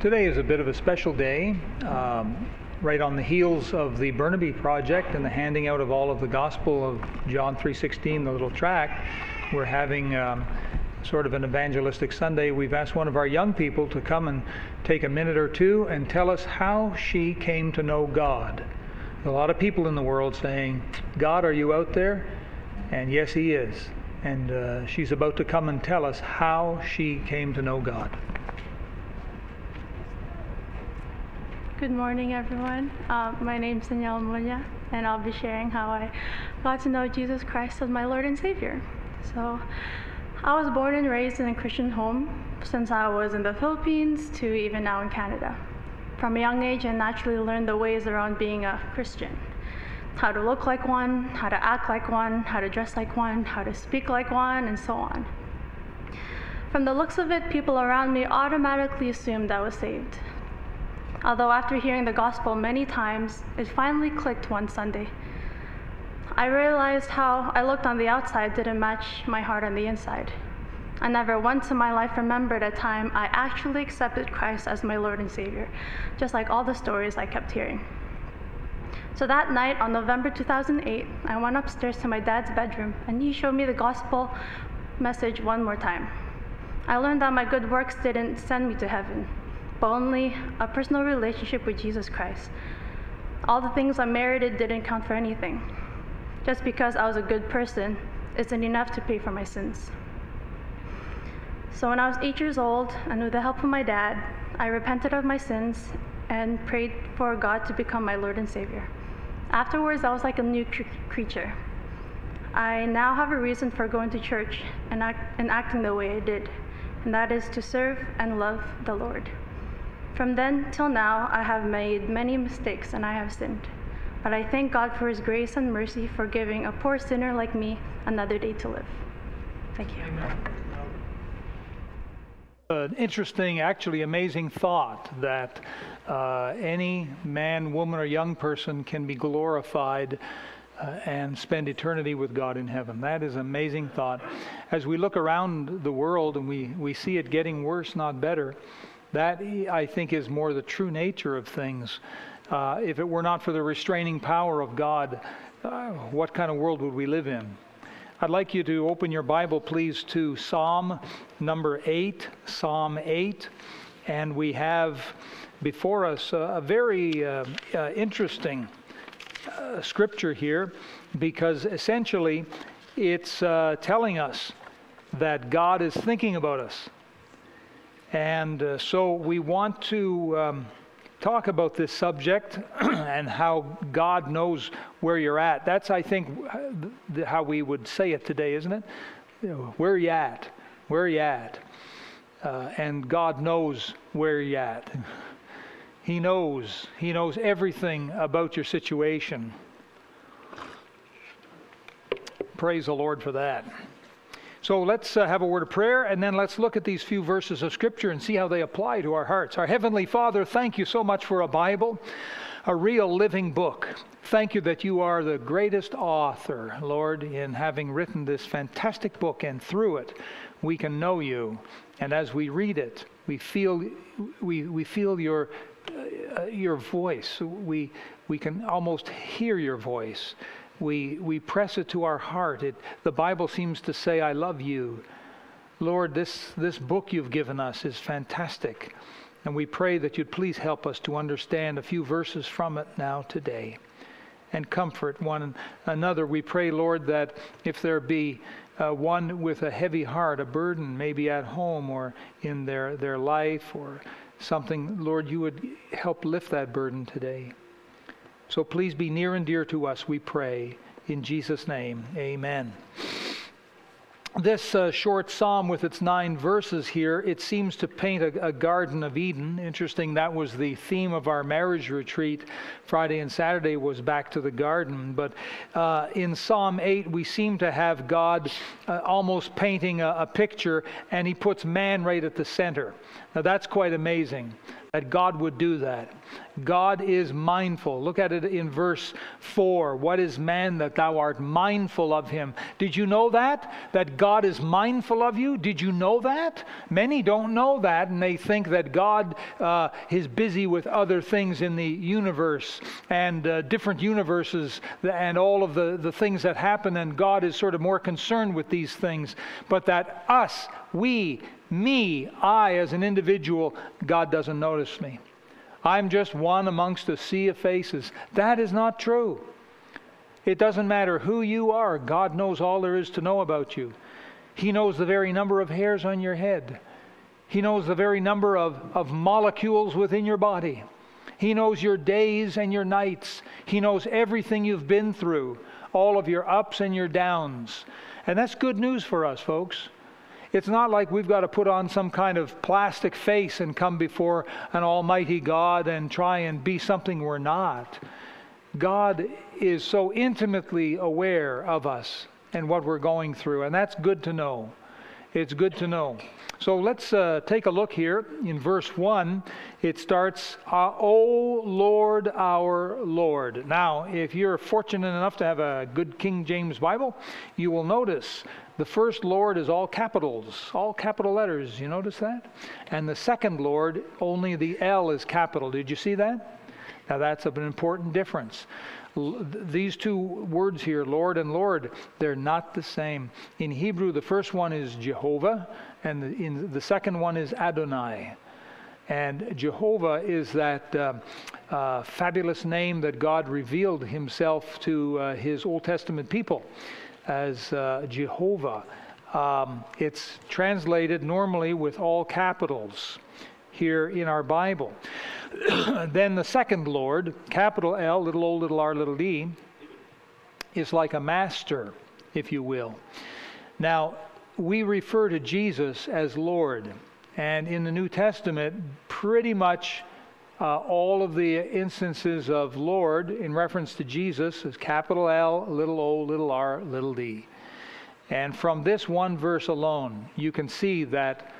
Today is a bit of a special day, um, right on the heels of the Burnaby project and the handing out of all of the Gospel of John 3:16, the little tract. We're having um, sort of an evangelistic Sunday. We've asked one of our young people to come and take a minute or two and tell us how she came to know God. A lot of people in the world saying, "God, are you out there?" And yes, He is. And uh, she's about to come and tell us how she came to know God. Good morning, everyone. Uh, my name is Danielle Munya, and I'll be sharing how I got to know Jesus Christ as my Lord and Savior. So, I was born and raised in a Christian home since I was in the Philippines to even now in Canada. From a young age, I naturally learned the ways around being a Christian how to look like one, how to act like one, how to dress like one, how to speak like one, and so on. From the looks of it, people around me automatically assumed I was saved. Although, after hearing the gospel many times, it finally clicked one Sunday. I realized how I looked on the outside didn't match my heart on the inside. I never once in my life remembered a time I actually accepted Christ as my Lord and Savior, just like all the stories I kept hearing. So that night on November 2008, I went upstairs to my dad's bedroom and he showed me the gospel message one more time. I learned that my good works didn't send me to heaven, but only a personal relationship with Jesus Christ. All the things I merited didn't count for anything. Just because I was a good person isn't enough to pay for my sins. So when I was eight years old, and with the help of my dad, I repented of my sins and prayed for God to become my Lord and Savior. Afterwards, I was like a new cr- creature. I now have a reason for going to church and, act- and acting the way I did, and that is to serve and love the Lord. From then till now, I have made many mistakes and I have sinned. But I thank God for His grace and mercy for giving a poor sinner like me another day to live. Thank you. An interesting, actually amazing thought that uh, any man, woman, or young person can be glorified uh, and spend eternity with God in heaven. That is an amazing thought. As we look around the world and we, we see it getting worse, not better, that, I think, is more the true nature of things. Uh, if it were not for the restraining power of God, uh, what kind of world would we live in? I'd like you to open your Bible, please, to Psalm number 8, Psalm 8. And we have before us a, a very uh, uh, interesting uh, scripture here because essentially it's uh, telling us that God is thinking about us. And uh, so we want to um, talk about this subject and how God knows where you're at. That's, I think, how we would say it today, isn't it? Where are you at? Where are you at? Uh, and God knows where you're at. He knows. He knows everything about your situation. Praise the Lord for that. So let's uh, have a word of prayer and then let's look at these few verses of Scripture and see how they apply to our hearts. Our Heavenly Father, thank you so much for a Bible, a real living book. Thank you that you are the greatest author, Lord, in having written this fantastic book, and through it we can know you. And as we read it, we feel, we, we feel your, uh, your voice. We, we can almost hear your voice we, we press it to our heart. It, the Bible seems to say, I love you. Lord, this, this book you've given us is fantastic. And we pray that you'd please help us to understand a few verses from it now today and comfort one another. We pray, Lord, that if there be uh, one with a heavy heart, a burden, maybe at home or in their, their life or something, Lord, you would help lift that burden today. So please be near and dear to us, we pray. In Jesus' name, amen. This uh, short psalm with its nine verses here, it seems to paint a, a, Garden of Eden. Interesting, that was the theme of our marriage retreat. Friday and Saturday was back to the garden. But uh, in Psalm 8, we seem to have God uh, almost painting a, a, picture, and he puts man right at the center. Now that's quite amazing that God would do that. God is mindful. Look at it in verse 4. What is man that thou art mindful of him? Did you know that? That God is mindful of you? Did you know that? Many don't know that, and they think that God uh, is busy with other things in the universe and uh, different universes and all of the, the things that happen, and God is sort of more concerned with these things. But that us, we, me, I as an individual, God doesn't notice me. I'm just one amongst a sea of faces. That is not true. It doesn't matter who you are, God knows all there is to know about you. He knows the very number of hairs on your head, He knows the very number of, of molecules within your body. He knows your days and your nights. He knows everything you've been through, all of your ups and your downs. And that's good news for us, folks. It's not like we've got to put on some kind of plastic face and come before an almighty God and try and be something we're not. God is so intimately aware of us and what we're going through, and that's good to know. It's good to know. So let's uh, take a look here in verse 1. It starts, uh, O Lord, our Lord. Now, if you're fortunate enough to have a good King James Bible, you will notice the first Lord is all capitals, all capital letters. You notice that? And the second Lord, only the L is capital. Did you see that? Now that's an important difference. These two words here, Lord and Lord, they're not the same. In Hebrew, the first one is Jehovah, and the, in, the second one is Adonai. And Jehovah is that uh, uh, fabulous name that God revealed himself to uh, his Old Testament people as uh, Jehovah. Um, it's translated normally with all capitals here in our Bible. then the second Lord, capital L, little o, little r, little d, is like a master, if you will. Now, we refer to Jesus as Lord. And in the New Testament, pretty much uh, all of the instances of Lord in reference to Jesus is capital L, little o, little r, little d. And from this one verse alone, you can see that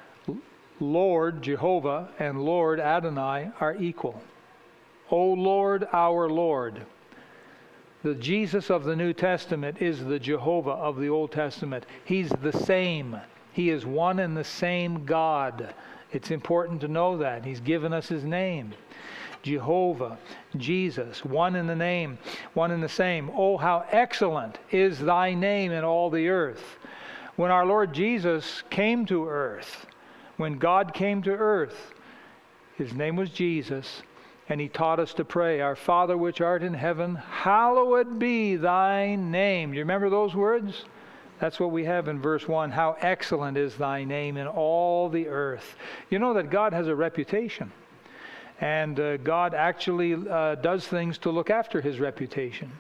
Lord Jehovah and Lord Adonai are equal. O Lord, our Lord. The Jesus of the New Testament is the Jehovah of the Old Testament. He's the same. He is one and the same God. It's important to know that. He's given us his name. Jehovah, Jesus, one in the name, one in the same. Oh, how excellent is thy name in all the earth. When our Lord Jesus came to earth, when God came to earth, his name was Jesus, and he taught us to pray, Our Father which art in heaven, hallowed be thy name. Do you remember those words? That's what we have in verse 1. How excellent is thy name in all the earth. You know that God has a reputation. And uh, God actually uh, does things to look after his reputation.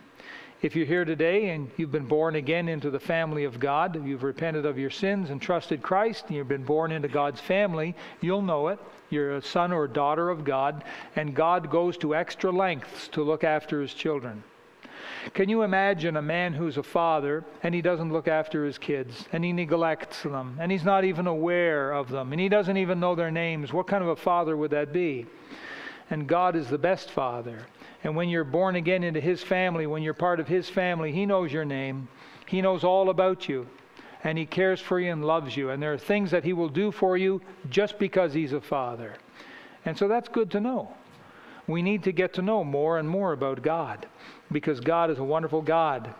If you're here today and you've been born again into the family of God, you've repented of your sins and trusted Christ, and you've been born into God's family, you'll know it. You're a son or daughter of God, and God goes to extra lengths to look after his children. Can you imagine a man who's a father and he doesn't look after his kids and he neglects them and he's not even aware of them and he doesn't even know their names? What kind of a father would that be? And God is the best father. And when you're born again into his family, when you're part of his family, he knows your name. He knows all about you. And he cares for you and loves you. And there are things that he will do for you just because he's a father. And so that's good to know. We need to get to know more and more about God because God is a wonderful God.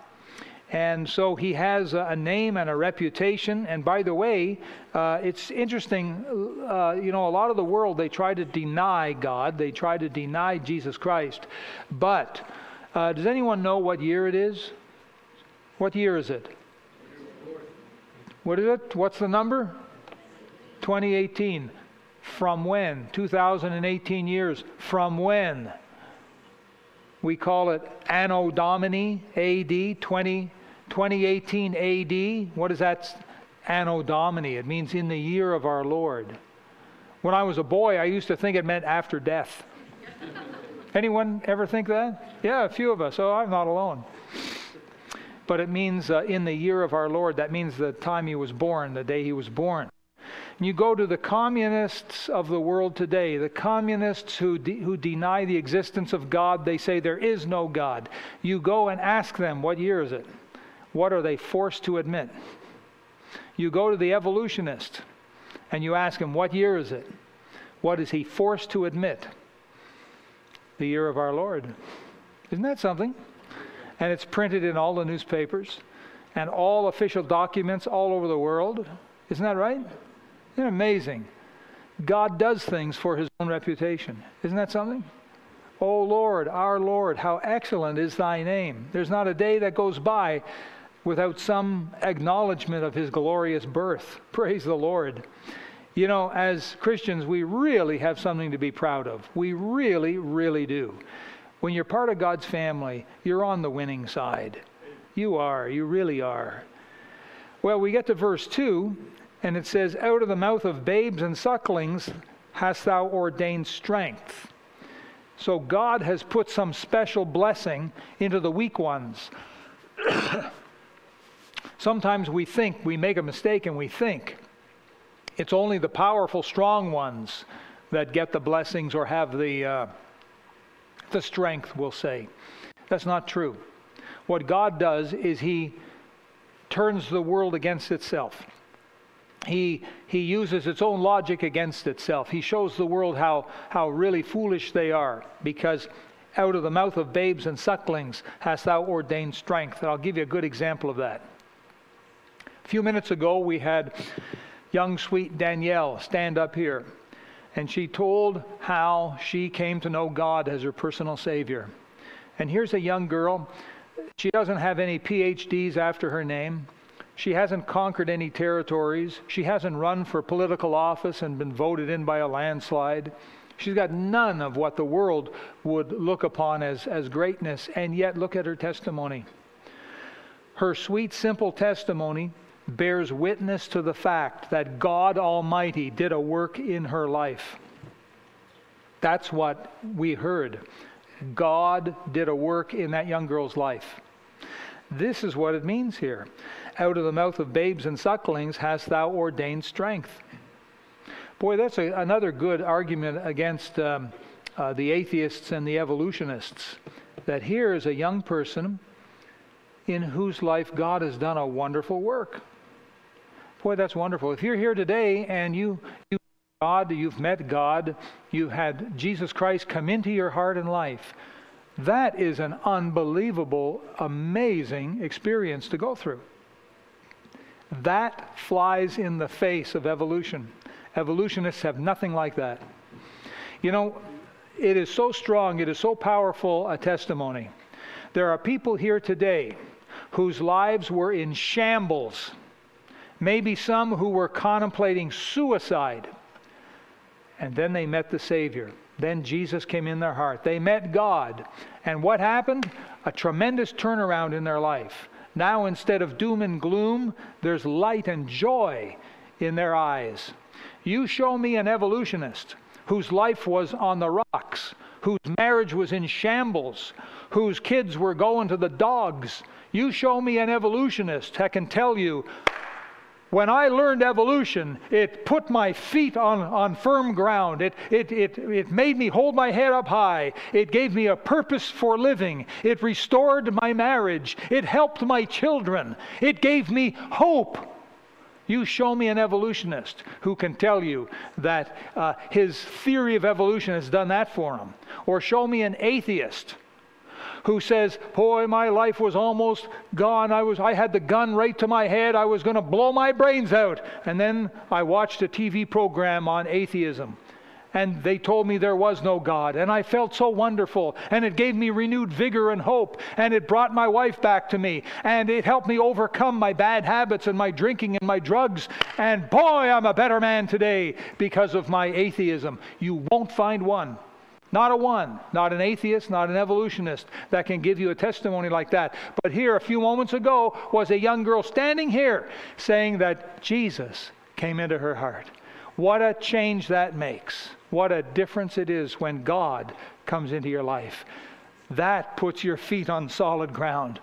And so he has a name and a reputation. And by the way, uh, it's interesting, uh, you know, a lot of the world, they try to deny God, they try to deny Jesus Christ. But uh, does anyone know what year it is? What year is it? What is it? What's the number? 2018. From when? 2018 years. From when? We call it Anno Domini, AD, 20, 2018 AD. What is that? Anno Domini. It means in the year of our Lord. When I was a boy, I used to think it meant after death. Anyone ever think that? Yeah, a few of us. Oh, I'm not alone. But it means uh, in the year of our Lord. That means the time he was born, the day he was born. You go to the communists of the world today, the communists who, de- who deny the existence of God, they say there is no God. You go and ask them, what year is it? What are they forced to admit? You go to the evolutionist and you ask him, what year is it? What is he forced to admit? The year of our Lord. Isn't that something? And it's printed in all the newspapers and all official documents all over the world. Isn't that right? Isn't amazing? God does things for his own reputation. Isn't that something? O Lord, our Lord, how excellent is thy name. There's not a day that goes by without some acknowledgement of his glorious birth. Praise the Lord. You know, as Christians, we really have something to be proud of. We really, really do. When you're part of God's family, you're on the winning side. You are. You really are. Well, we get to verse 2, and it says, Out of the mouth of babes and sucklings hast thou ordained strength. So God has put some special blessing into the weak ones. Sometimes we think, we make a mistake and we think it's only the powerful, strong ones that get the blessings or have the, uh, the strength, we'll say. That's not true. What God does is He turns the world against itself he, he uses its own logic against itself. He shows the world how, how really foolish they are because out of the mouth of babes and sucklings hast thou ordained strength. And I'll give you a good example of that. A few minutes ago, we had young, sweet Danielle stand up here, and she told how she came to know God as her personal Savior. And here's a young girl. She doesn't have any PhDs after her name. She hasn't conquered any territories. She hasn't run for political office and been voted in by a landslide. She's got none of what the world would look upon as, as greatness, and yet look at her testimony. Her sweet, simple testimony bears witness to the fact that God Almighty did a work in her life. That's what we heard. God did a work in that young girl's life. This is what it means here out of the mouth of babes and sucklings hast thou ordained strength. Boy, that's a, another good argument against um, uh, the atheists and the evolutionists. That here is a young person in whose life God has done a wonderful work. Boy, that's wonderful. If you're here today and you, you God, you've met God, you've had Jesus Christ come into your heart and life, that is an unbelievable, amazing experience to go through. That flies in the face of evolution. Evolutionists have nothing like that. You know, it is so strong, it is so powerful a testimony. There are people here today whose lives were in shambles, maybe some who were contemplating suicide, and then they met the Savior. Then Jesus came in their heart. They met God. And what happened? A tremendous turnaround in their life. Now, instead of doom and gloom, there's light and joy in their eyes. You show me an evolutionist whose life was on the rocks, whose marriage was in shambles, whose kids were going to the dogs. You show me an evolutionist I can tell you when I learned evolution, it put my feet on, on firm ground. It, it, it, it made me hold my head up high. It gave me a purpose for living. It restored my marriage. It helped my children. It gave me hope. You show me an evolutionist who can tell you that uh, his theory of evolution has done that for him. Or show me an atheist who says, Boy, my life was almost gone. I, was, I had the gun right to my head. I was going to blow my brains out. And then I watched a TV program on atheism. And they told me there was no God. And I felt so wonderful. And it gave me renewed vigor and hope. And it brought my wife back to me. And it helped me overcome my bad habits and my drinking and my drugs. And boy, I'm a better man today because of my atheism. You won't find one not a one, not an atheist, not an evolutionist that can give you a testimony like that. But here, a few moments ago, was a young girl standing here saying that Jesus came into her heart. What a change that makes. What a difference it is when God comes into your life. That puts your feet on solid ground.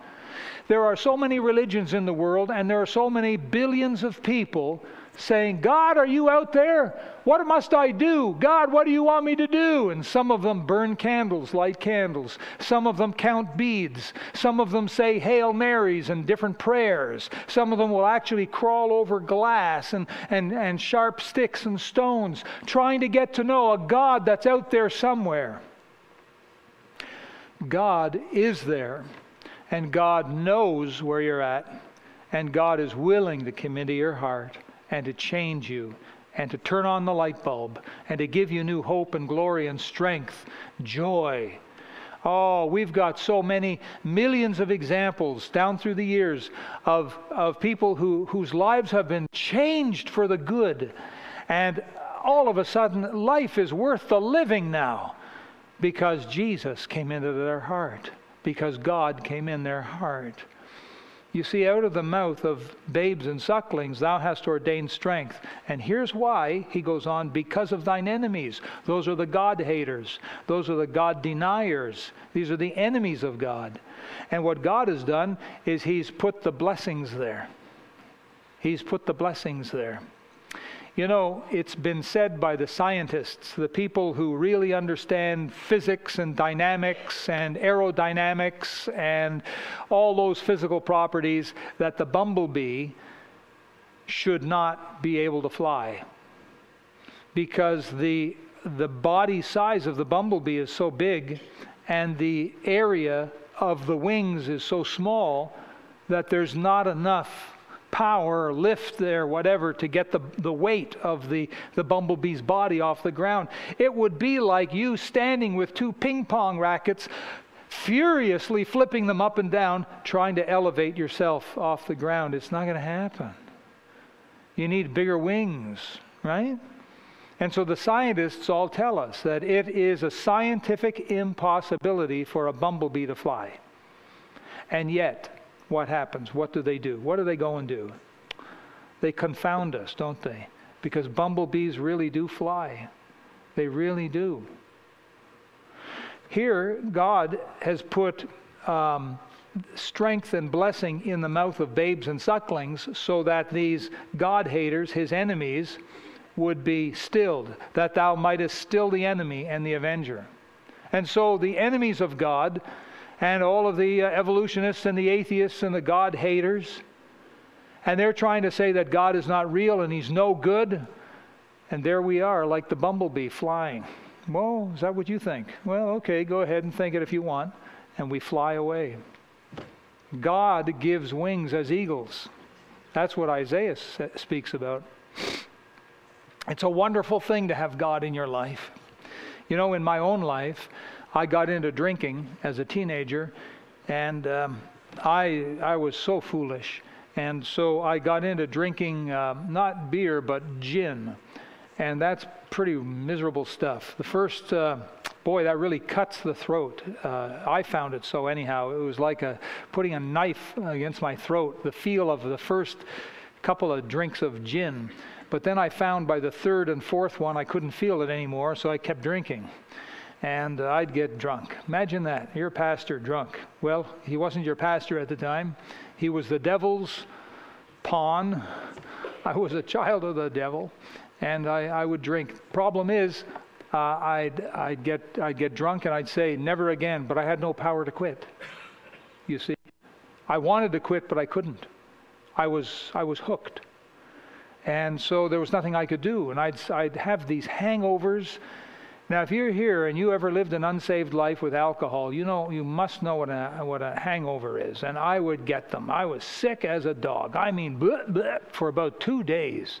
There are so many religions in the world, and there are so many billions of people saying, God, are you out there? What must I do? God, what do you want me to do? And some of them burn candles, light candles. Some of them count beads. Some of them say Hail Marys and different prayers. Some of them will actually crawl over glass and, and, and sharp sticks and stones, trying to get to know a God that's out there somewhere. God is there, and God knows where you're at, and God is willing to come into your heart and to change you and to turn on the light bulb and to give you new hope and glory and strength, joy. Oh, we've got so many millions of examples down through the years of, of people who, whose lives have been changed for the good. And all of a sudden, life is worth the living now because Jesus came into their heart, because God came in their heart. You see, out of the mouth of babes and sucklings thou hast ordained strength. And here's why, he goes on, because of thine enemies. Those are the God haters, those are the God deniers, these are the enemies of God. And what God has done is he's put the blessings there. He's put the blessings there. You know, it's been said by the scientists, the people who really understand physics and dynamics and aerodynamics and all those physical properties, that the bumblebee should not be able to fly. Because the, the body size of the bumblebee is so big and the area of the wings is so small that there's not enough power or lift there, whatever, to get the, the weight of the, the bumblebee's body off the ground. It would be like you standing with two ping pong rackets, furiously flipping them up and down, trying to elevate yourself off the ground. It's not going to happen. You need bigger wings, right? And so the scientists all tell us that it is a scientific impossibility for a bumblebee to fly. And yet, what happens? What do they do? What do they go and do? They confound us, don't they? Because bumblebees really do fly. They really do. Here, God has put um, strength and blessing in the mouth of babes and sucklings so that these God haters, his enemies, would be stilled, that thou mightest still the enemy and the avenger. And so the enemies of God and all of the uh, evolutionists and the atheists and the God haters. And they're trying to say that God is not real and he's no good. And there we are, like the bumblebee flying. Well, is that what you think? Well, okay, go ahead and think it if you want. And we fly away. God gives wings as eagles. That's what Isaiah speaks about. It's a wonderful thing to have God in your life. You know, in my own life, I got into drinking as a teenager, and um, I I was so foolish, and so I got into drinking uh, not beer but gin, and that's pretty miserable stuff. The first. Uh, boy, that really cuts the throat. Uh, I found it so anyhow. It was like a, putting a knife against my throat. The feel of the first couple of drinks of gin. But then I found by the third and fourth one I couldn't feel it anymore, so I kept drinking and uh, I'd get drunk. Imagine that. Your pastor drunk. Well, he wasn't your pastor at the time, he was the devil's pawn. I was a child of the devil, and I, I would drink. Problem is, uh, I'd, I'd, get, I'd get drunk and I'd say, never again, but I had no power to quit. You see? I wanted to quit, but I couldn't. I was, I was hooked. And so there was nothing I could do. And I'd, I'd have these hangovers now, if you're here and you ever lived an unsaved life with alcohol, you know you must know what a, what a hangover is. And I would get them. I was sick as a dog. I mean, bleh, bleh, for about two days.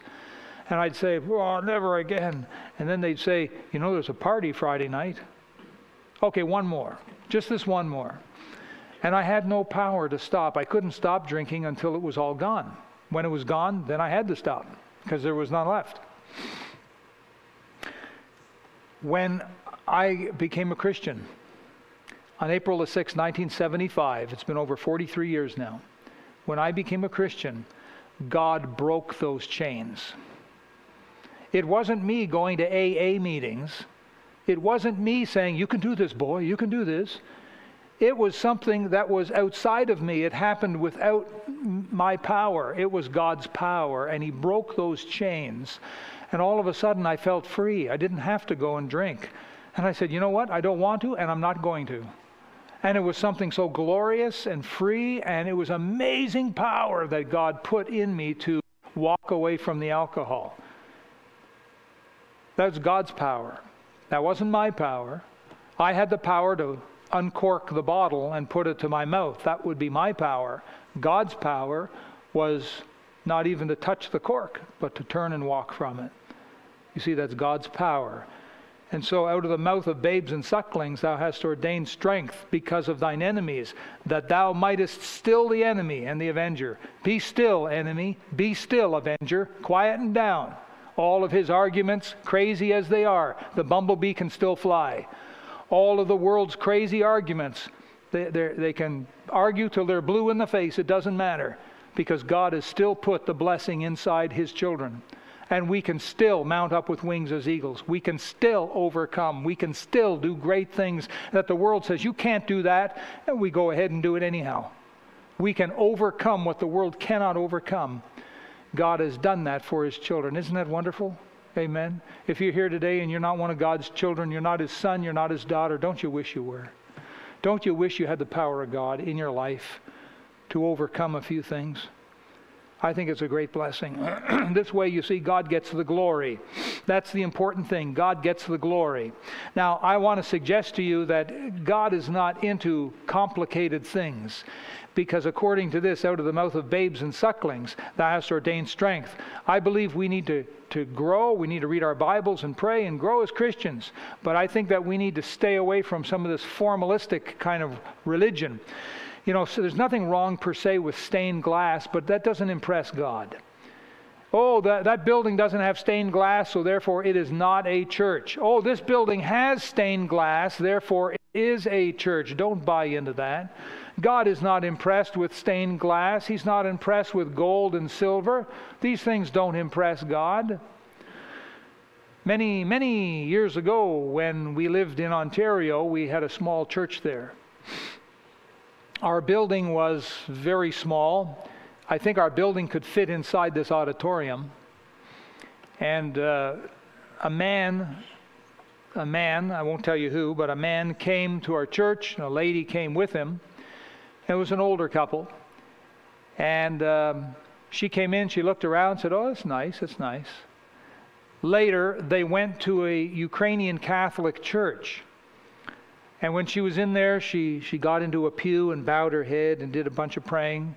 And I'd say, oh, never again. And then they'd say, you know, there's a party Friday night. Okay, one more. Just this one more. And I had no power to stop. I couldn't stop drinking until it was all gone. When it was gone, then I had to stop because there was none left when I became a Christian on April the 6th, 1975, it's been over 43 years now, when I became a Christian, God broke those chains. It wasn't me going to AA meetings. It wasn't me saying, You can do this, boy, you can do this. it was something that was outside of me. It happened without my power. It was God's power. And He broke those chains. And all of a sudden, I felt free. I didn't have to go and drink. And I said, you know what? I don't want to, and I'm not going to. And it was something so glorious and free, and it was amazing power that God put in me to walk away from the alcohol. That's God's power. That wasn't my power. I had the power to uncork the bottle and put it to my mouth. That would be my power. God's power was not even to touch the cork, but to turn and walk from it. You see, that's God's power. And so, out of the mouth of babes and sucklings, thou hast ordained strength because of thine enemies, that thou mightest still the enemy and the avenger. Be still, enemy. Be still, avenger. Quieten down. All of his arguments, crazy as they are, the bumblebee can still fly. All of the world's crazy arguments, they, they can argue till they're blue in the face. It doesn't matter because God has still put the blessing inside his children and we can still mount up with wings as eagles. We can still overcome. We can still do great things that the world says, you can't do that, and we go ahead and do it anyhow. We can overcome what the world cannot overcome. God has done that for his children. Isn't that wonderful? Amen. If you're here today and you're not one of God's children, you're not his son, you're not his daughter, don't you wish you were? Don't you wish you had the power of God in your life to overcome a few things? I think it's a great blessing. this way, you see, God gets the glory. That's the important thing. God gets the glory. Now, I want to suggest to you that God is not into complicated things. Because according to this, out of the mouth of babes and sucklings, thou hast ordained strength. I believe we need to, to grow. We need to read our Bibles and pray and grow as Christians. But I think that we need to stay away from some of this formalistic kind of religion. You know, so there's nothing wrong per se with stained glass, but that doesn't impress God. Oh, that, that building doesn't have stained glass, so therefore it is not a church. Oh, this building has stained glass, therefore it is a church. Don't buy into that. God is not impressed with stained glass. He's not impressed with gold and silver. These things don't impress God. Many, many years ago, when we lived in Ontario, we had a small church there. Our building was very small. I think our building could fit inside this auditorium. And uh, a man, a man, I won't tell you who, but a man came to our church, and a lady came with him. It was an older couple. And um, she came in, she looked around, said, Oh, that's nice, that's nice. Later, they went to a Ukrainian Catholic church. And when she was in there, she, she got into a pew and bowed her head and did a bunch of praying.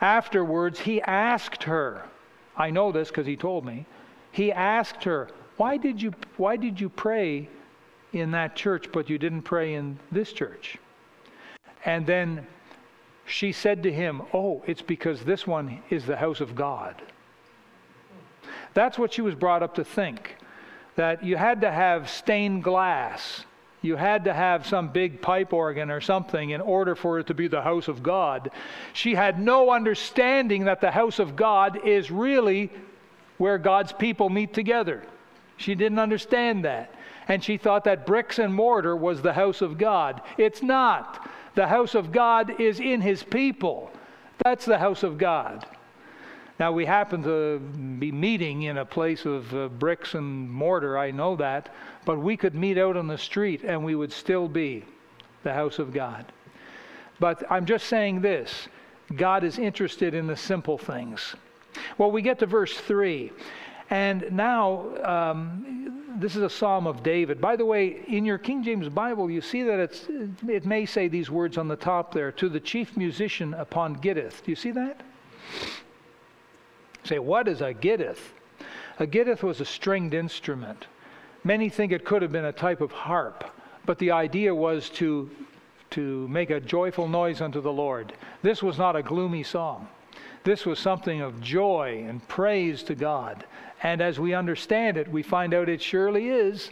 Afterwards, he asked her, I know this because he told me, he asked her, why did, you, why did you pray in that church, but you didn't pray in this church? And then she said to him, Oh, it's because this one is the house of God. That's what she was brought up to think that you had to have stained glass you had to have some big pipe organ or something in order for it to be the house of God. She had no understanding that the house of God is really where God's people meet together. She didn't understand that. And she thought that bricks and mortar was the house of God. It's not. The house of God is in his people. That's the house of God. Now, we happen to be meeting in a place of uh, bricks and mortar, I know that, but we could meet out on the street and we would still be the house of God. But I'm just saying this God is interested in the simple things. Well, we get to verse 3. And now, um, this is a psalm of David. By the way, in your King James Bible, you see that it's, it may say these words on the top there to the chief musician upon Gittith. Do you see that? say, what is a Gittith? A gittith was a stringed instrument. Many think it could have been a type of harp, but the idea was to, to make a joyful noise unto the Lord. This was not a gloomy song. This was something of joy and praise to God. And as we understand it, we find out it surely is.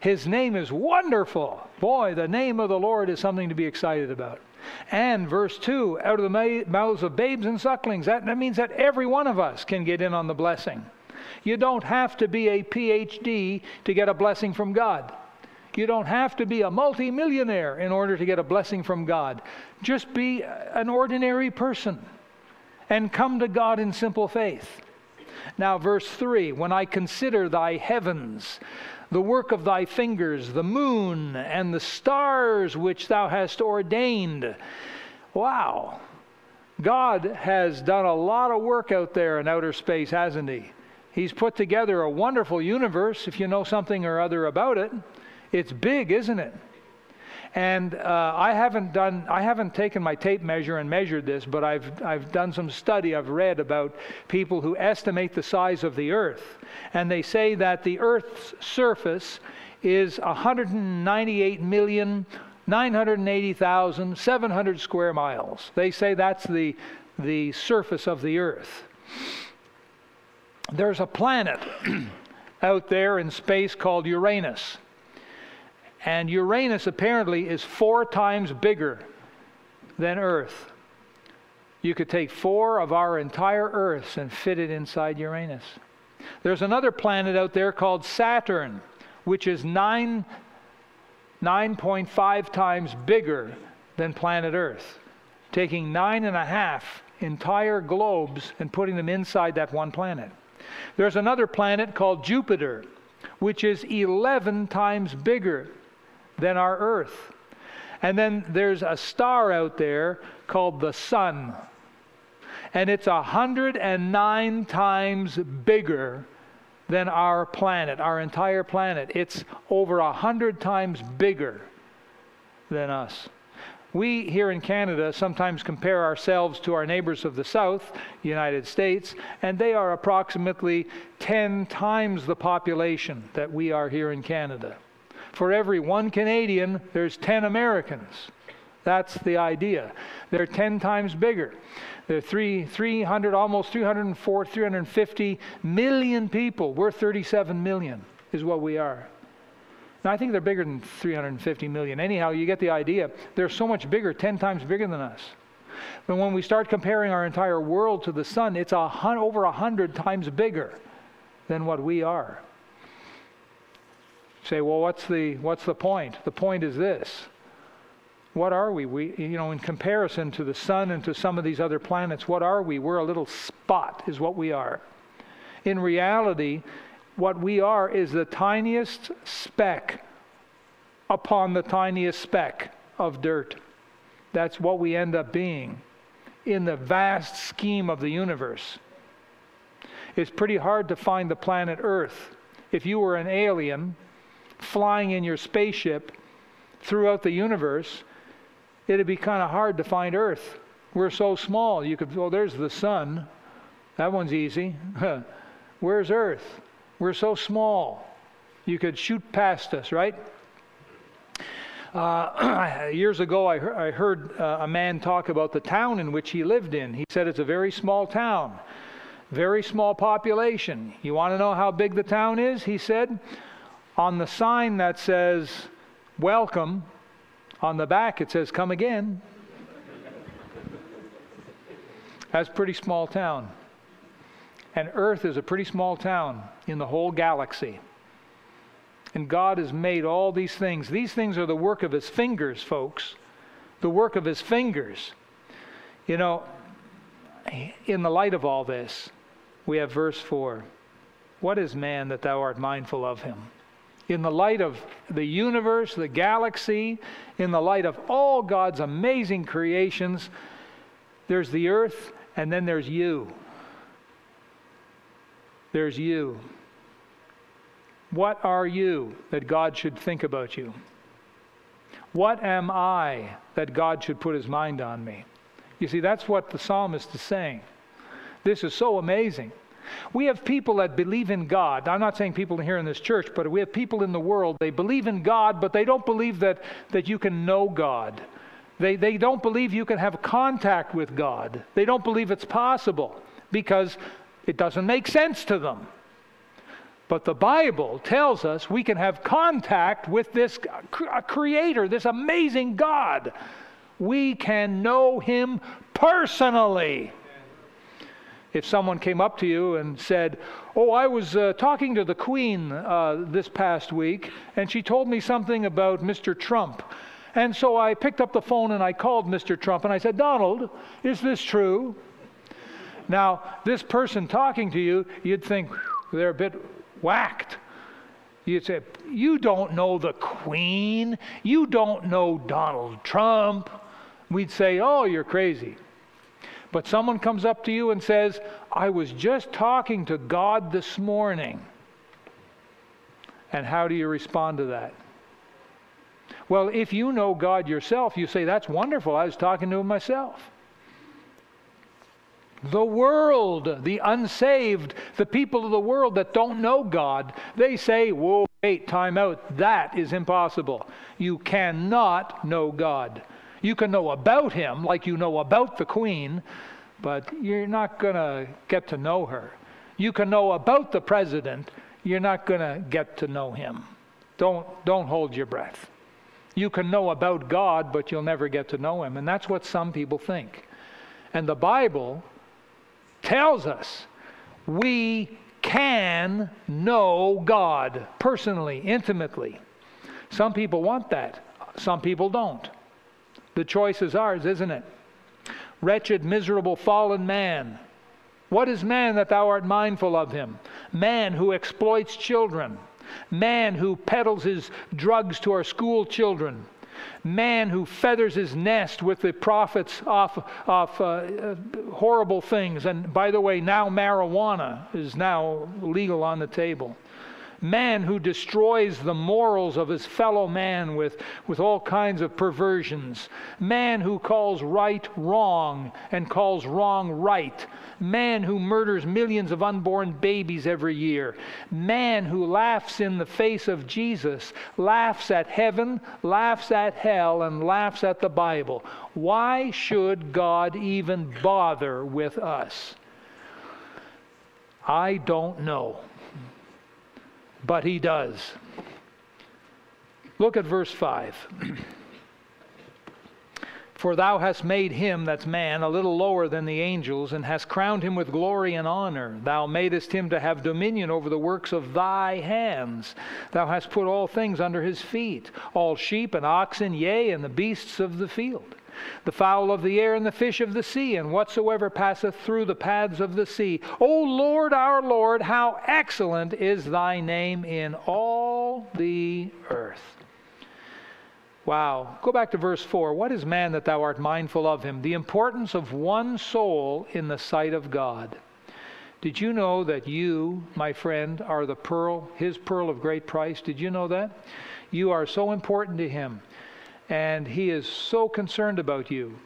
His name is wonderful. Boy, the name of the Lord is something to be excited about. And verse 2 out of the mouths of babes and sucklings. That, that means that every one of us can get in on the blessing. You don't have to be a PhD to get a blessing from God. You don't have to be a multimillionaire in order to get a blessing from God. Just be an ordinary person and come to God in simple faith. Now, verse 3 When I consider thy heavens, the work of thy fingers, the moon and the stars which thou hast ordained. Wow. God has done a lot of work out there in outer space, hasn't He? He's put together a wonderful universe, if you know something or other about it. It's big, isn't it? And uh, I haven't done, I haven't taken my tape measure and measured this, but I've, I've done some study. I've read about people who estimate the size of the Earth. And they say that the Earth's surface is 198 million 980,700 square miles. They say that's the, the surface of the Earth. There's a planet out there in space called Uranus. And Uranus apparently is four times bigger than Earth. You could take four of our entire Earths and fit it inside Uranus. There's another planet out there called Saturn, which is nine 9.5 times bigger than planet Earth, taking nine and a half entire globes and putting them inside that one planet. There's another planet called Jupiter, which is 11 times bigger than our Earth. And then there's a star out there called the Sun, and it's 109 times bigger than our planet, our entire planet. It's over a hundred times bigger than us. We here in Canada sometimes compare ourselves to our neighbors of the South, United States, and they are approximately 10 times the population that we are here in Canada. For every one Canadian, there's 10 Americans. That's the idea. They're 10 times bigger. There are three, 300, almost 304, 350 million people. We're 37 million, is what we are. Now, I think they're bigger than 350 million. Anyhow, you get the idea. They're so much bigger, 10 times bigger than us. But when we start comparing our entire world to the sun, it's a hun- over 100 times bigger than what we are. Say, well, what's the, what's the point? The point is this what are we? We, you know, in comparison to the sun and to some of these other planets, what are we? We're a little spot, is what we are. In reality, what we are is the tiniest speck upon the tiniest speck of dirt. That's what we end up being in the vast scheme of the universe. It's pretty hard to find the planet Earth. If you were an alien flying in your spaceship throughout the universe, it'd be kind of hard to find Earth. We're so small. You could, well, there's the sun. That one's easy. Where's Earth? We're so small. You could shoot past us, right? Uh, years ago, I, he- I heard uh, a man talk about the town in which he lived in. He said it's a very small town, very small population. You want to know how big the town is? He said, on the sign that says, Welcome, on the back, it says, Come again. That's a pretty small town. And Earth is a pretty small town in the whole galaxy. And God has made all these things. These things are the work of His fingers, folks. The work of His fingers. You know, in the light of all this, we have verse 4 What is man that thou art mindful of him? in the light of the universe, the galaxy, in the light of all God's amazing creations, there's the earth, and then there's you. There's you. What are you that God should think about you? What am I that God should put his mind on me? You see, that's what the psalmist is saying. This is so amazing. We have people that believe in God. I'm not saying people here in this church, but we have people in the world. They believe in God, but they don't believe that, that you can know God. They, they don't believe you can have contact with God. They don't believe it's possible because it doesn't make sense to them. But the Bible tells us we can have contact with this creator, this amazing God. We can know him personally. If someone came up to you and said, Oh, I was uh, talking to the Queen uh, this past week, and she told me something about Mr. Trump. And so I picked up the phone and I called Mr. Trump and I said, Donald, is this true? Now, this person talking to you, you'd think they're a bit whacked. You'd say, You don't know the Queen. You don't know Donald Trump. We'd say, Oh, you're crazy. But someone comes up to you and says, I was just talking to God this morning. And how do you respond to that? Well, if you know God yourself, you say, That's wonderful. I was talking to him myself. The world, the unsaved, the people of the world that don't know God, they say, Whoa, wait, time out. That is impossible. You cannot know God. You can know about him like you know about the queen, but you're not going to get to know her. You can know about the president, you're not going to get to know him. Don't, don't hold your breath. You can know about God, but you'll never get to know him. And that's what some people think. And the Bible tells us we can know God personally, intimately. Some people want that, some people don't. The choice is ours, isn't it? Wretched, miserable, fallen man. What is man that thou art mindful of him? Man who exploits children, man who peddles his drugs to our school children, man who feathers his nest with the profits off, off uh, horrible things. And by the way, now marijuana is now legal on the table man who destroys the morals of his fellow man with, with all kinds of perversions, man who calls right wrong and calls wrong right, man who murders millions of unborn babies every year, man who laughs in the face of Jesus, laughs at heaven, laughs at hell, and laughs at the Bible. Why should God even bother with us? I don't know but he does. Look at verse 5. For thou hast made him, that's man, a little lower than the angels, and hast crowned him with glory and honor. Thou madest him to have dominion over the works of thy hands. Thou hast put all things under his feet, all sheep and oxen, yea, and the beasts of the field the fowl of the air and the fish of the sea, and whatsoever passeth through the paths of the sea. O Lord our Lord, how excellent is thy name in all the earth. Wow. Go back to verse 4. What is man that thou art mindful of him? The importance of one soul in the sight of God. Did you know that you, my friend, are the pearl, his pearl of great price? Did you know that? You are so important to him. And He is so concerned about you.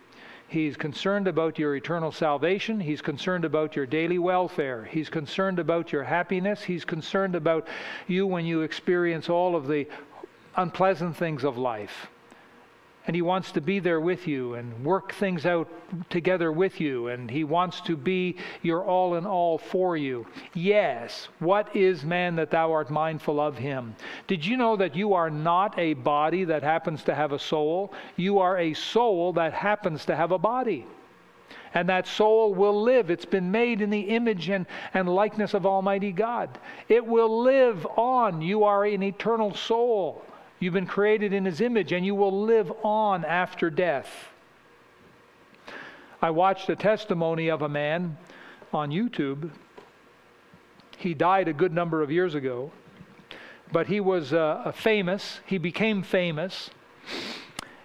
He's concerned about your eternal salvation. He's concerned about your daily welfare. He's concerned about your happiness. He's concerned about you when you experience all of the unpleasant things of life and He wants to be there with you and work things out together with you, and He wants to be your all in all for you. Yes, what is man that thou art mindful of him? Did you know that you are not a body that happens to have a soul? You are a soul that happens to have a body. And that soul will live. It's been made in the image and, and likeness of Almighty God. It will live on. You are an eternal soul. You've been created in His image, and you will live on after death. I watched a testimony of a man on YouTube. He died a good number of years ago, but he was uh, famous. He became famous,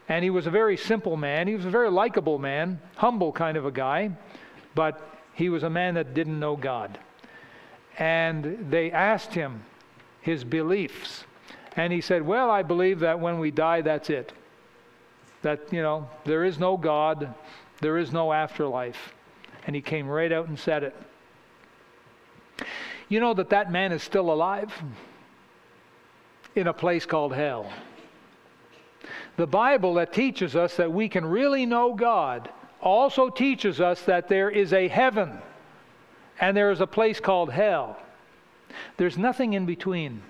and he was a very simple man. He was a very likable man, humble kind of a guy, but he was a man that didn't know God. And they asked him his beliefs. And he said, Well, I believe that when we die, that's it. That, you know, there is no God, there is no afterlife. And he came right out and said it. You know that that man is still alive in a place called hell. The Bible that teaches us that we can really know God also teaches us that there is a heaven and there is a place called hell. There's nothing in between.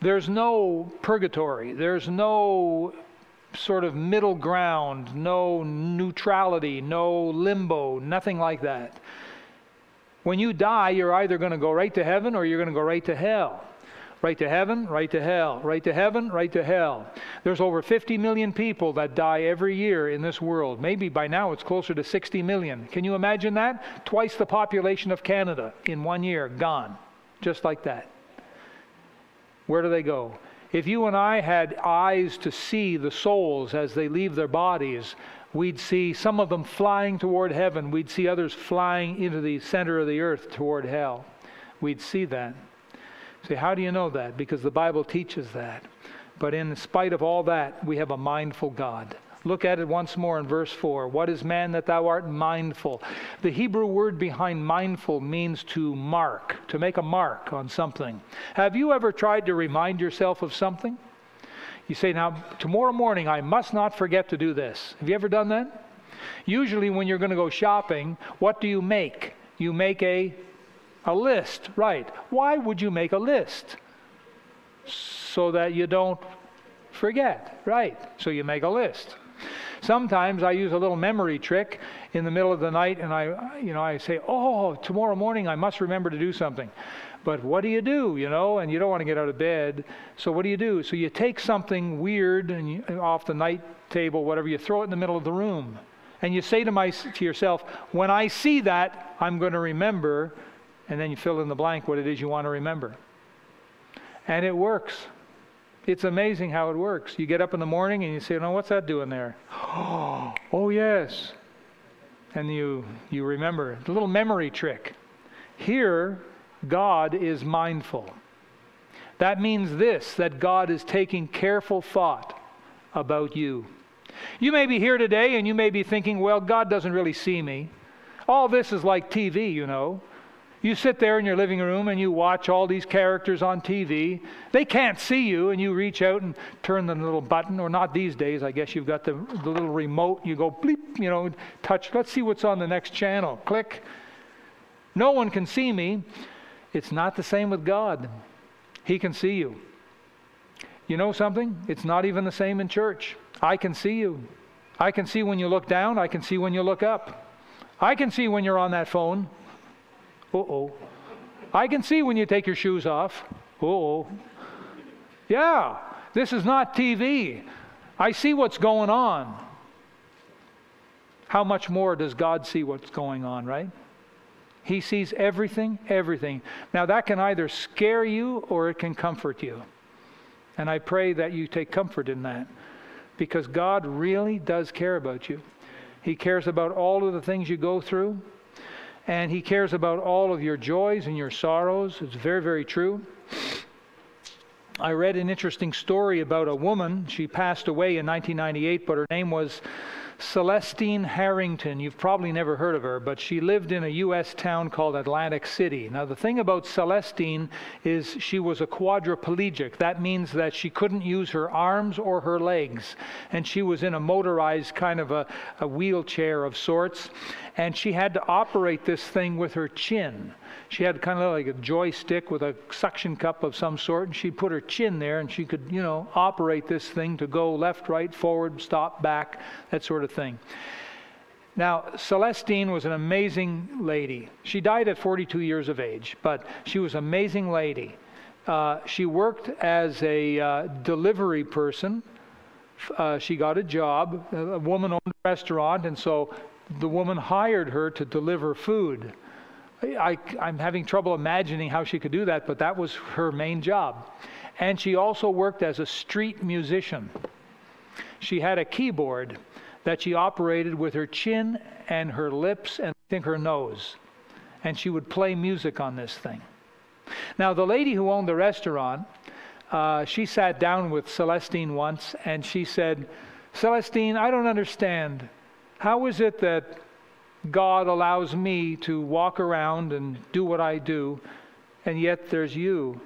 There's no purgatory. There's no sort of middle ground, no neutrality, no limbo, nothing like that. When you die, you're either going to go right to heaven or you're going to go right to hell. Right to heaven, right to hell. Right to heaven, right to hell. There's over 50 million people that die every year in this world. Maybe by now it's closer to 60 million. Can you imagine that? Twice the population of Canada in one year, gone. Just like that. Where do they go? If you and I had eyes to see the souls as they leave their bodies, we'd see some of them flying toward heaven. We'd see others flying into the center of the earth toward hell. We'd see that. Say, how do you know that? Because the Bible teaches that. But in spite of all that, we have a mindful God. Look at it once more in verse 4. What is man that thou art mindful? The Hebrew word behind mindful means to mark, to make a mark on something. Have you ever tried to remind yourself of something? You say, Now, tomorrow morning, I must not forget to do this. Have you ever done that? Usually, when you're going to go shopping, what do you make? You make a, a list, right? Why would you make a list? So that you don't forget, right? So you make a list. Sometimes I use a little memory trick in the middle of the night and I, you know, I say, oh, tomorrow morning I must remember to do something. But what do you do, you know, and you don't want to get out of bed. So what do you do? So you take something weird and you, off the night table, whatever, you throw it in the middle of the room. And you say to, my, to yourself, when I see that, I'm going to remember. And then you fill in the blank what it is you want to remember. And it works. It's amazing how it works. You get up in the morning and you say, "No, what's that doing there?" Oh, yes. And you you remember the little memory trick. Here, God is mindful. That means this that God is taking careful thought about you. You may be here today and you may be thinking, well, God doesn't really see me. All this is like TV, you know. You sit there in your living room and you watch all these characters on TV. They can't see you, and you reach out and turn the little button, or not these days, I guess you've got the, the little remote. You go bleep, you know, touch. Let's see what's on the next channel. Click. No one can see me. It's not the same with God. He can see you. You know something? It's not even the same in church. I can see you. I can see when you look down, I can see when you look up. I can see when you're on that phone. Oh. I can see when you take your shoes off. Oh. Yeah, this is not TV. I see what's going on. How much more does God see what's going on, right? He sees everything, everything. Now, that can either scare you or it can comfort you. And I pray that you take comfort in that because God really does care about you. He cares about all of the things you go through and He cares about all of your joys and your sorrows. It's very, very true. I read an interesting story about a woman. She passed away in 1998, but her name was Celestine Harrington. You've probably never heard of her, but she lived in a U.S. town called Atlantic City. Now, the thing about Celestine is she was a quadriplegic. That means that she couldn't use her arms or her legs, and she was in a motorized kind of a, a wheelchair of sorts, and she had to operate this thing with her chin. She had kind of like a joystick with a suction cup of some sort, and she put her chin there, and she could, you know, operate this thing to go left, right, forward, stop, back, that sort of thing. Now, Celestine was an amazing lady. She died at 42 years of age, but she was an amazing lady. Uh, she worked as a uh, delivery person. Uh, she got a job. A woman owned a restaurant, and so the woman hired her to deliver food. I, am having trouble imagining how she could do that, but that was her main job. And she also worked as a street musician. She had a keyboard that she operated with her chin and her lips and I think her nose. And she would play music on this thing. Now, the lady who owned the restaurant, uh, she sat down with Celestine once and she said, Celestine, I don't understand. How is it that God allows me to walk around and do what I do, and yet there's you.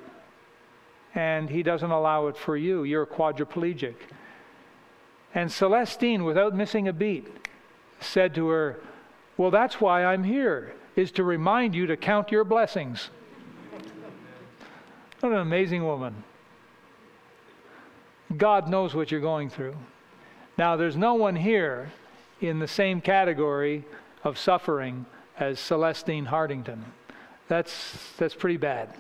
And He doesn't allow it for you. You're quadriplegic. And Celestine, without missing a beat, said to her, Well, that's why I'm here, is to remind you to count your blessings. What an amazing woman. God knows what you're going through. Now, there's no one here in the same category of suffering as Celestine Hardington. That's, that's pretty bad.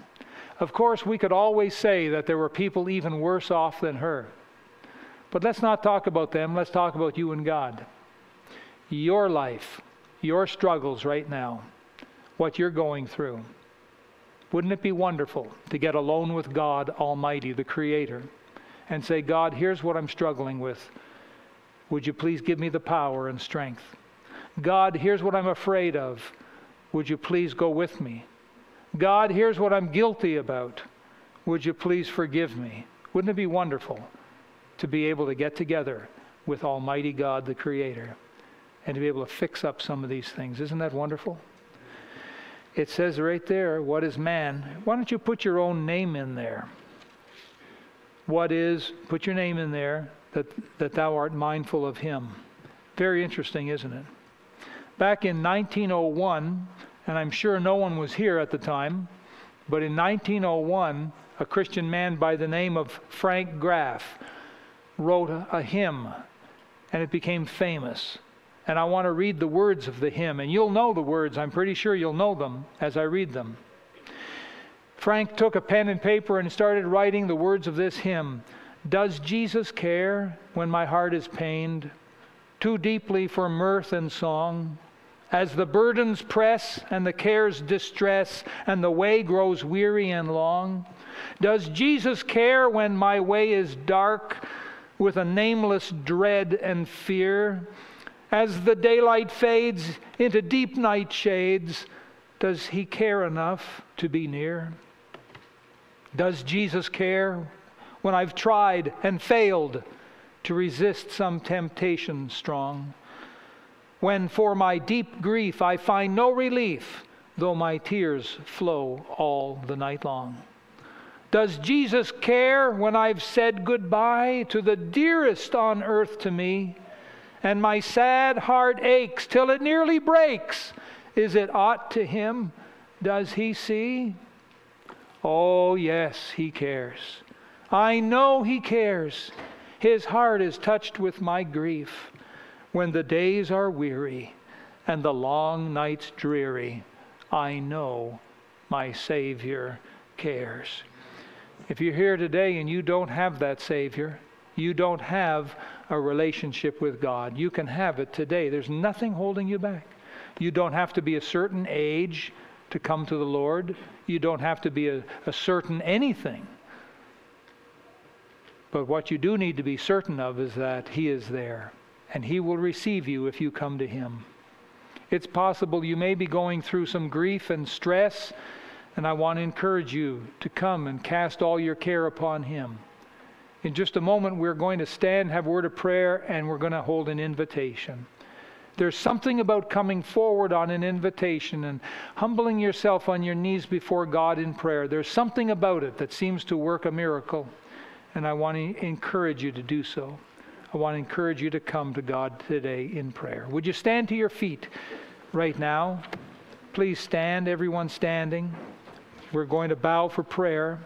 Of course, we could always say that there were people even worse off than her. But let's not talk about them. Let's talk about you and God. Your life, your struggles right now, what you're going through. Wouldn't it be wonderful to get alone with God Almighty, the Creator, and say, God, here's what I'm struggling with. Would you please give me the power and strength? God, here's what I'm afraid of. Would you please go with me? God, here's what I'm guilty about. Would you please forgive me? Wouldn't it be wonderful to be able to get together with Almighty God, the Creator, and to be able to fix up some of these things? Isn't that wonderful? It says right there, What is man? Why don't you put your own name in there? What is, put your name in there, that, that thou art mindful of him. Very interesting, isn't it? Back in 1901, and I'm sure no one was here at the time, but in 1901, a Christian man by the name of Frank Graeff wrote a, a hymn, and it became famous. And I want to read the words of the hymn, and you'll know the words. I'm pretty sure you'll know them as I read them. Frank took a pen and paper and started writing the words of this hymn Does Jesus care when my heart is pained too deeply for mirth and song? As the burdens press and the cares distress, and the way grows weary and long? Does Jesus care when my way is dark with a nameless dread and fear? As the daylight fades into deep night shades, does he care enough to be near? Does Jesus care when I've tried and failed to resist some temptation strong? When for my deep grief I find no relief, though my tears flow all the night long? Does Jesus care when I've said goodbye to the dearest on earth to me, and my sad heart aches till it nearly breaks? Is it aught to him? Does he see? Oh, yes, He cares. I know He cares. His heart is touched with my grief. When the days are weary and the long nights dreary, I know my Savior cares. If you're here today and you don't have that Savior, you don't have a relationship with God, you can have it today. There's nothing holding you back. You don't have to be a certain age to come to the Lord. You don't have to be a, a certain anything. But what you do need to be certain of is that He is there, and He will receive you if you come to Him. It's possible you may be going through some grief and stress, and I want to encourage you to come and cast all your care upon Him. In just a moment, we're going to stand, have a word of prayer, and we're going to hold an invitation. There's something about coming forward on an invitation and humbling yourself on your knees before God in prayer. There's something about it that seems to work a miracle. And I want to encourage you to do so. I want to encourage you to come to God today in prayer. Would you stand to your feet right now? Please stand, everyone standing. We're going to bow for prayer.